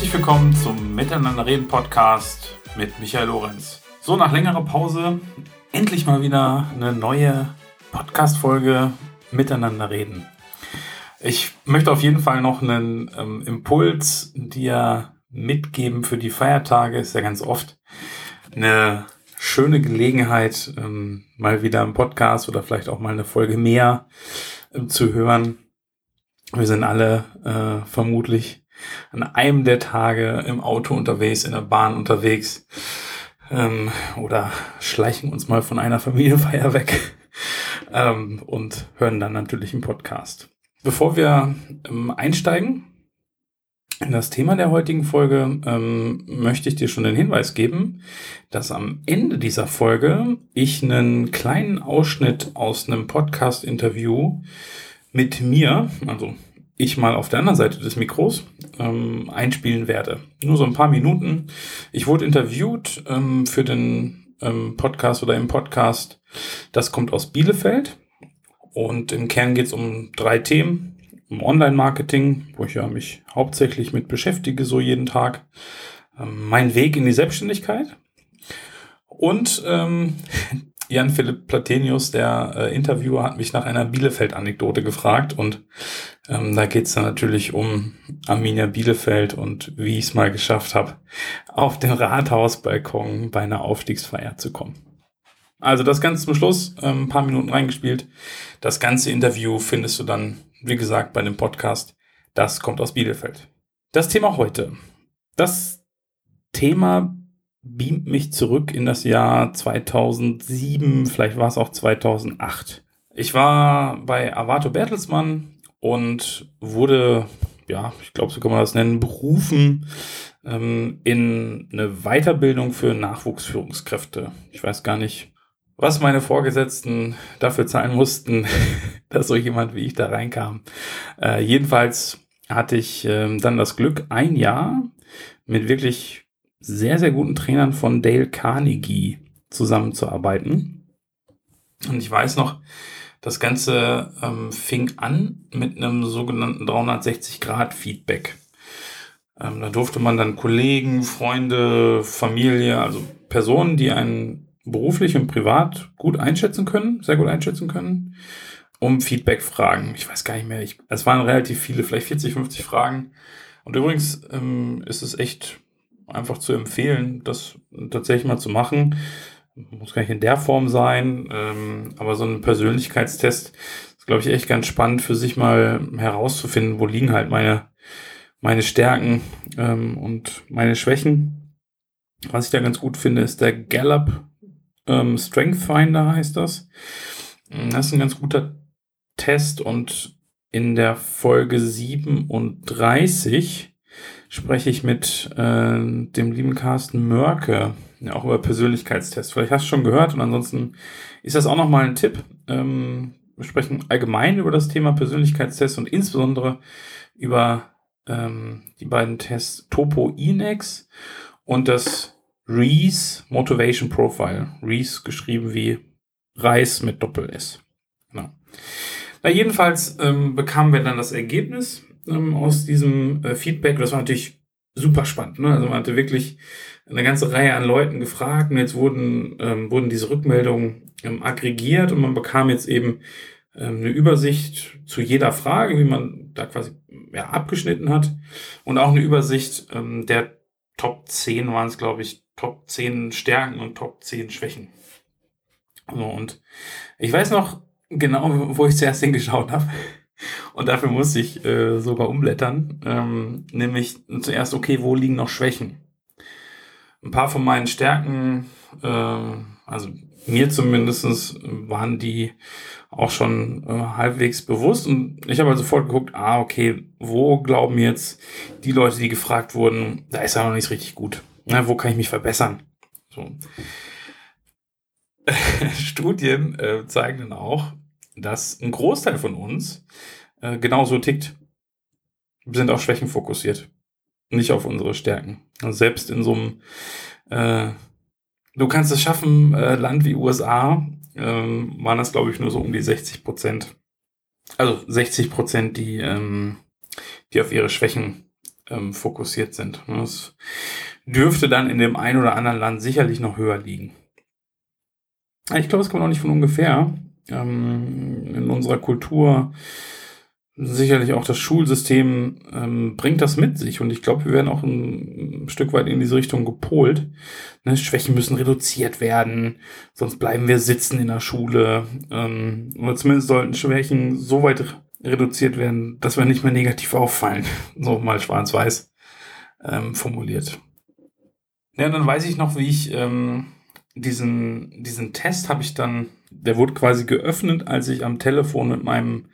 Herzlich willkommen zum Miteinander reden Podcast mit Michael Lorenz. So, nach längerer Pause endlich mal wieder eine neue Podcast-Folge Miteinander reden. Ich möchte auf jeden Fall noch einen ähm, Impuls dir mitgeben für die Feiertage. Ist ja ganz oft eine schöne Gelegenheit, ähm, mal wieder einen Podcast oder vielleicht auch mal eine Folge mehr ähm, zu hören. Wir sind alle äh, vermutlich an einem der Tage im Auto unterwegs, in der Bahn unterwegs ähm, oder schleichen uns mal von einer Familienfeier weg ähm, und hören dann natürlich einen Podcast. Bevor wir ähm, einsteigen in das Thema der heutigen Folge, ähm, möchte ich dir schon den Hinweis geben, dass am Ende dieser Folge ich einen kleinen Ausschnitt aus einem Podcast-Interview mit mir, also ich mal auf der anderen Seite des Mikros ähm, einspielen werde. Nur so ein paar Minuten. Ich wurde interviewt ähm, für den ähm, Podcast oder im Podcast. Das kommt aus Bielefeld. Und im Kern geht es um drei Themen. Um Online-Marketing, wo ich ja mich hauptsächlich mit beschäftige, so jeden Tag. Ähm, mein Weg in die Selbstständigkeit. Und ähm, Jan-Philipp Platenius, der äh, Interviewer, hat mich nach einer Bielefeld-Anekdote gefragt und ähm, da geht es dann natürlich um Arminia Bielefeld und wie ich es mal geschafft habe, auf den Rathausbalkon bei einer Aufstiegsfeier zu kommen. Also das Ganze zum Schluss, ähm, ein paar Minuten reingespielt. Das ganze Interview findest du dann, wie gesagt, bei dem Podcast. Das kommt aus Bielefeld. Das Thema heute. Das Thema beamt mich zurück in das Jahr 2007, vielleicht war es auch 2008. Ich war bei Avato Bertelsmann und wurde, ja, ich glaube, so kann man das nennen, berufen ähm, in eine Weiterbildung für Nachwuchsführungskräfte. Ich weiß gar nicht, was meine Vorgesetzten dafür zahlen mussten, dass so jemand wie ich da reinkam. Äh, jedenfalls hatte ich äh, dann das Glück, ein Jahr mit wirklich sehr, sehr guten Trainern von Dale Carnegie zusammenzuarbeiten. Und ich weiß noch, das Ganze ähm, fing an mit einem sogenannten 360-Grad-Feedback. Ähm, da durfte man dann Kollegen, Freunde, Familie, also Personen, die einen beruflich und privat gut einschätzen können, sehr gut einschätzen können, um Feedback fragen. Ich weiß gar nicht mehr, ich, es waren relativ viele, vielleicht 40, 50 Fragen. Und übrigens ähm, ist es echt einfach zu empfehlen, das tatsächlich mal zu machen. Muss gar nicht in der Form sein, ähm, aber so ein Persönlichkeitstest ist, glaube ich, echt ganz spannend für sich mal herauszufinden, wo liegen halt meine, meine Stärken ähm, und meine Schwächen. Was ich da ganz gut finde, ist der Gallup ähm, Strength Finder heißt das. Das ist ein ganz guter Test und in der Folge 37 spreche ich mit äh, dem lieben Carsten Mörke, ja, auch über Persönlichkeitstests. Vielleicht hast du schon gehört und ansonsten ist das auch nochmal ein Tipp. Ähm, wir sprechen allgemein über das Thema Persönlichkeitstests und insbesondere über ähm, die beiden Tests Topo Inex und das Reese Motivation Profile. Reese geschrieben wie Reis mit Doppel-S. Genau. Na, jedenfalls ähm, bekamen wir dann das Ergebnis ähm, aus diesem äh, Feedback. Das war natürlich super spannend. Ne? Also man hatte wirklich eine ganze Reihe an Leuten gefragt und jetzt wurden, ähm, wurden diese Rückmeldungen ähm, aggregiert und man bekam jetzt eben ähm, eine Übersicht zu jeder Frage, wie man da quasi ja, abgeschnitten hat und auch eine Übersicht ähm, der Top 10 waren es, glaube ich, Top 10 Stärken und Top 10 Schwächen. So, und ich weiß noch genau, wo ich zuerst hingeschaut habe. Und dafür musste ich äh, sogar umblättern. Ähm, nämlich zuerst, okay, wo liegen noch Schwächen? Ein paar von meinen Stärken, äh, also mir zumindestens waren die auch schon äh, halbwegs bewusst. Und ich habe also sofort geguckt, ah, okay, wo glauben jetzt die Leute, die gefragt wurden, da ist ja noch nichts richtig gut. Na, wo kann ich mich verbessern? So. Studien äh, zeigen dann auch, dass ein Großteil von uns äh, genauso tickt. Wir sind auf Schwächen fokussiert, nicht auf unsere Stärken. Also selbst in so einem, äh, du kannst es schaffen, äh, Land wie USA, äh, waren das, glaube ich, nur so um die 60 Prozent. Also 60 Prozent, die, ähm, die auf ihre Schwächen ähm, fokussiert sind. Das dürfte dann in dem einen oder anderen Land sicherlich noch höher liegen. Ich glaube, es kommt auch nicht von ungefähr. Ähm, in unserer Kultur sicherlich auch das Schulsystem ähm, bringt das mit sich und ich glaube, wir werden auch ein, ein, Stück weit in diese Richtung gepolt. Ne, Schwächen müssen reduziert werden, sonst bleiben wir sitzen in der Schule. Ähm, oder zumindest sollten Schwächen so weit reduziert werden, dass wir nicht mehr negativ auffallen. So mal schwarz-weiß ähm, formuliert. Ja, dann weiß ich noch, wie ich ähm, diesen, diesen Test habe ich dann, der wurde quasi geöffnet, als ich am Telefon mit meinem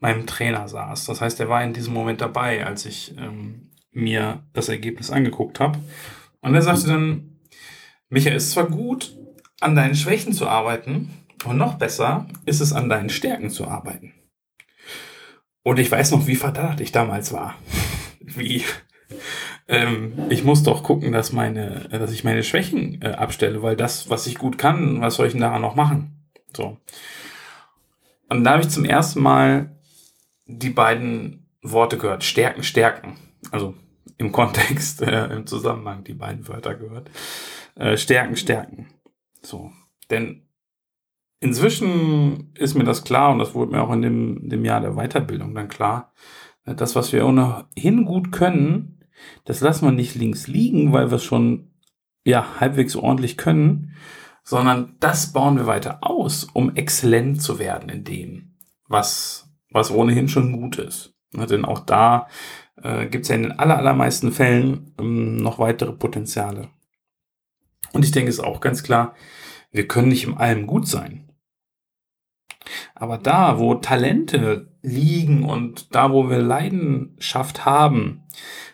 meinem Trainer saß. Das heißt, er war in diesem Moment dabei, als ich ähm, mir das Ergebnis angeguckt habe. Und er sagte dann, Michael, ist zwar gut, an deinen Schwächen zu arbeiten, und noch besser ist es, an deinen Stärken zu arbeiten. Und ich weiß noch, wie verdattert ich damals war. wie ähm, ich muss doch gucken, dass meine, dass ich meine Schwächen äh, abstelle, weil das, was ich gut kann, was soll ich denn daran noch machen? So. Und da habe ich zum ersten Mal die beiden Worte gehört. Stärken, stärken. Also im Kontext, äh, im Zusammenhang die beiden Wörter gehört. Äh, stärken, stärken. So. Denn inzwischen ist mir das klar und das wurde mir auch in dem, dem Jahr der Weiterbildung dann klar. Äh, das, was wir ohnehin gut können, das lassen wir nicht links liegen, weil wir es schon ja, halbwegs ordentlich können, sondern das bauen wir weiter aus, um exzellent zu werden in dem, was was ohnehin schon gut ist. Ja, denn auch da äh, gibt es ja in den aller, allermeisten Fällen ähm, noch weitere Potenziale. Und ich denke es ist auch ganz klar, wir können nicht im allem gut sein. Aber da, wo Talente liegen und da, wo wir Leidenschaft haben,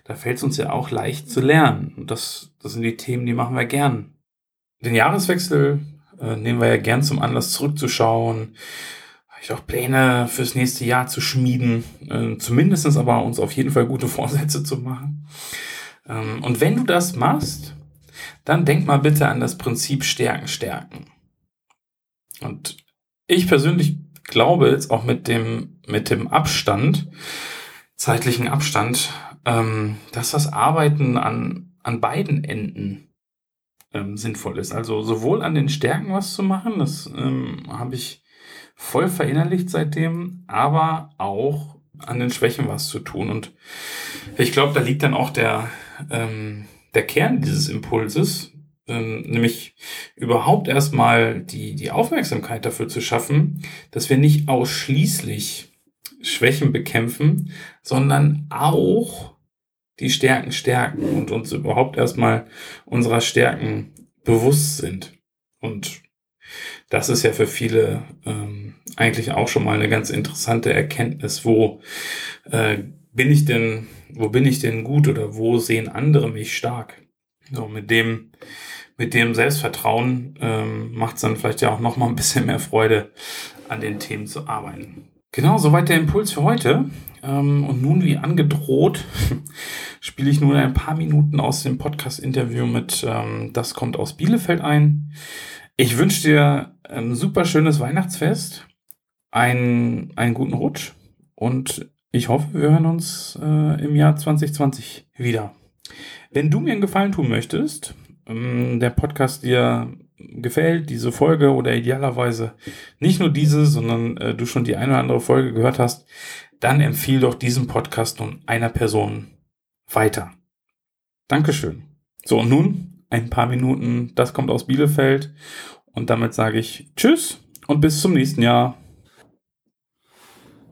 da fällt es uns ja auch leicht zu lernen. Und das, das sind die Themen, die machen wir gern. Den Jahreswechsel äh, nehmen wir ja gern zum Anlass zurückzuschauen, ich auch Pläne fürs nächste Jahr zu schmieden, äh, zumindest aber uns auf jeden Fall gute Vorsätze zu machen. Ähm, und wenn du das machst, dann denk mal bitte an das Prinzip Stärken, Stärken. Und ich persönlich glaube jetzt auch mit dem, mit dem Abstand, zeitlichen Abstand, ähm, dass das Arbeiten an, an beiden Enden ähm, sinnvoll ist. Also sowohl an den Stärken was zu machen, das ähm, habe ich voll verinnerlicht seitdem, aber auch an den Schwächen was zu tun. Und ich glaube, da liegt dann auch der, ähm, der Kern dieses Impulses, ähm, nämlich überhaupt erstmal die, die Aufmerksamkeit dafür zu schaffen, dass wir nicht ausschließlich Schwächen bekämpfen, sondern auch die Stärken stärken und uns überhaupt erstmal unserer Stärken bewusst sind. Und das ist ja für viele ähm, eigentlich auch schon mal eine ganz interessante Erkenntnis, wo äh, bin ich denn, wo bin ich denn gut oder wo sehen andere mich stark? So mit dem, mit dem Selbstvertrauen ähm, macht es dann vielleicht ja auch noch mal ein bisschen mehr Freude, an den Themen zu arbeiten. Genau, soweit der Impuls für heute. Ähm, und nun, wie angedroht, spiele ich nun ein paar Minuten aus dem Podcast-Interview mit ähm, Das kommt aus Bielefeld ein. Ich wünsche dir ein super schönes Weihnachtsfest, einen, einen guten Rutsch und ich hoffe, wir hören uns äh, im Jahr 2020 wieder. Wenn du mir einen Gefallen tun möchtest, der Podcast dir gefällt, diese Folge oder idealerweise nicht nur diese, sondern äh, du schon die eine oder andere Folge gehört hast, dann empfiehl doch diesen Podcast nun einer Person weiter. Dankeschön. So, und nun ein paar Minuten. Das kommt aus Bielefeld. Und damit sage ich Tschüss und bis zum nächsten Jahr.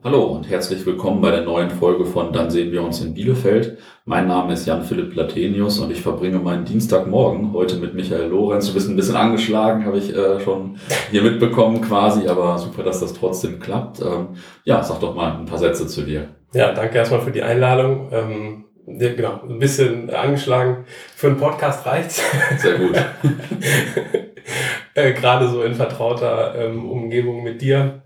Hallo und herzlich willkommen bei der neuen Folge von Dann sehen wir uns in Bielefeld. Mein Name ist Jan-Philipp Platenius und ich verbringe meinen Dienstagmorgen heute mit Michael Lorenz. Du bist ein bisschen angeschlagen, habe ich äh, schon hier mitbekommen quasi, aber super, dass das trotzdem klappt. Ähm, ja, sag doch mal ein paar Sätze zu dir. Ja, danke erstmal für die Einladung. Ähm, genau, ein bisschen angeschlagen. Für einen Podcast reicht's. Sehr gut. äh, Gerade so in vertrauter ähm, Umgebung mit dir.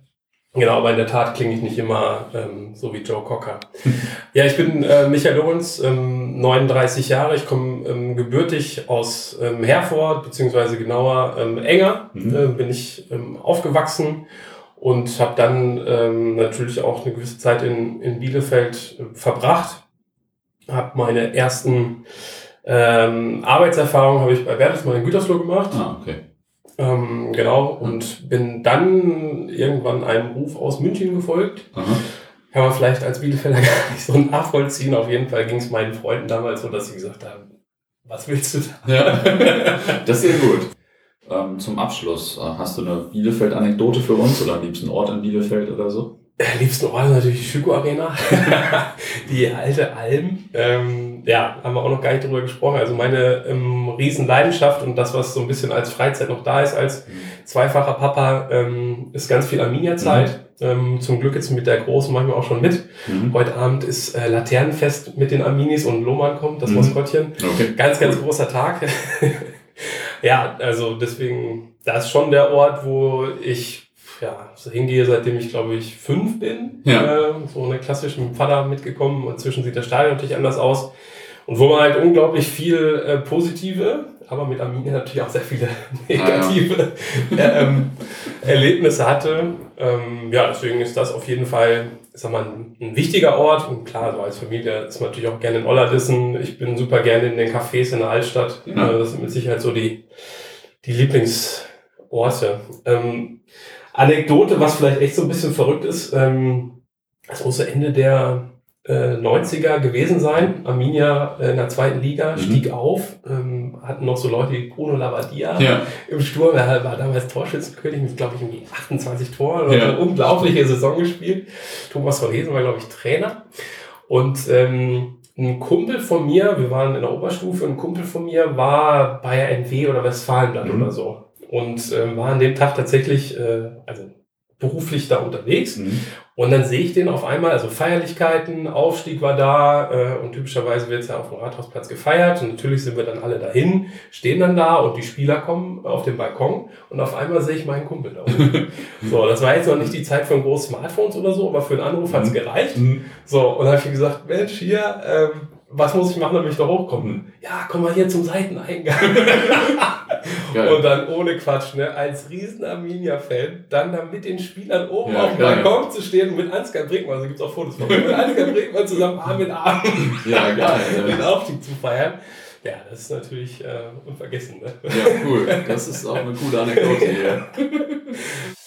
Genau, aber in der Tat klinge ich nicht immer ähm, so wie Joe Cocker. ja, ich bin äh, Michael Lorenz, ähm, 39 Jahre. Ich komme ähm, gebürtig aus ähm, Herford, beziehungsweise genauer ähm, Enger. Mhm. Äh, bin ich ähm, aufgewachsen und habe dann ähm, natürlich auch eine gewisse Zeit in, in Bielefeld äh, verbracht habe meine ersten ähm, Arbeitserfahrungen habe ich bei Bertelsmann in Gütersloh gemacht. Ah, okay. Ähm, genau, und bin dann irgendwann einem Ruf aus München gefolgt. Aha. Kann man vielleicht als Bielefelder gar nicht so nachvollziehen. Auf jeden Fall ging es meinen Freunden damals so, dass sie gesagt haben, was willst du da? Ja, das ist sehr gut. Ähm, zum Abschluss, äh, hast du eine Bielefeld-Anekdote für uns oder am liebsten Ort in Bielefeld oder so? Am liebsten Ort ist natürlich die Schüko Arena, die alte Alm. Ähm, ja, haben wir auch noch gar nicht drüber gesprochen. Also meine ähm, Riesenleidenschaft und das, was so ein bisschen als Freizeit noch da ist, als zweifacher Papa, ähm, ist ganz viel Arminia-Zeit. Ähm, zum Glück jetzt mit der Großen manchmal auch schon mit. Mhm. Heute Abend ist äh, Laternenfest mit den Arminis und Lohmann kommt, das Mhm. Maskottchen. Okay. Ganz, ganz großer Tag. ja, also deswegen, das ist schon der Ort, wo ich ja, so hingehe, seitdem ich glaube ich fünf bin. Ja. Äh, so eine klassische mit Vater mitgekommen. Inzwischen sieht das Stadion natürlich anders aus. Und wo man halt unglaublich viel äh, positive, aber mit Arminia natürlich auch sehr viele negative äh, ähm, Erlebnisse hatte. Ähm, ja, deswegen ist das auf jeden Fall, ich sag mal, ein, ein wichtiger Ort. Und klar, so als Familie ist man natürlich auch gerne in Ollerdissen. Ich bin super gerne in den Cafés in der Altstadt. Ja. Äh, das sind mit Sicherheit so die, die Lieblingsorte. Ähm, Anekdote, was vielleicht echt so ein bisschen verrückt ist, ähm, das so Ende der äh, 90er gewesen sein. Arminia äh, in der zweiten Liga Mhm. stieg auf, ähm, hatten noch so Leute wie Bruno Labbadia Ja. im Sturm. Er war damals Torschützenkönig mit, glaube ich, irgendwie 28 Toren und Ja. eine unglaubliche Saison gespielt. Thomas von Hesen war, glaube ich, Trainer. Und ähm, ein Kumpel von mir, wir waren in der Oberstufe, ein Kumpel von mir war bei NW oder Westfalenblatt Mhm. oder so. Und ähm, war an dem Tag tatsächlich, äh, also beruflich da unterwegs. Mhm. Und dann sehe ich den auf einmal, also Feierlichkeiten, Aufstieg war da äh, und typischerweise wird es ja auf dem Rathausplatz gefeiert und natürlich sind wir dann alle dahin, stehen dann da und die Spieler kommen auf den Balkon und auf einmal sehe ich meinen Kumpel da so, das war jetzt noch nicht die Zeit für ein großes Smartphones oder so, aber für einen Anruf hat es Mhm. gereicht. Mhm. So, und dann habe ich gesagt, Mensch, hier, ähm, was muss ich machen, damit ich da hochkomme? Ja, komm mal hier zum Seiteneingang. Geil. Und dann ohne Quatsch, ne, als riesen Arminia-Fan, dann da mit den Spielern oben Ja, auf dem. Balkon zu stehen und mit Ansgar Brinkmann, also gibt's auch Fotos von mir, mit Ansgar Brinkmann zusammen Arm in Arm ja, geil. den. Aufstieg zu feiern. Ja, das ist natürlich äh, unvergessen. Ne? ja, cool. Das ist auch eine coole Anekdote hier.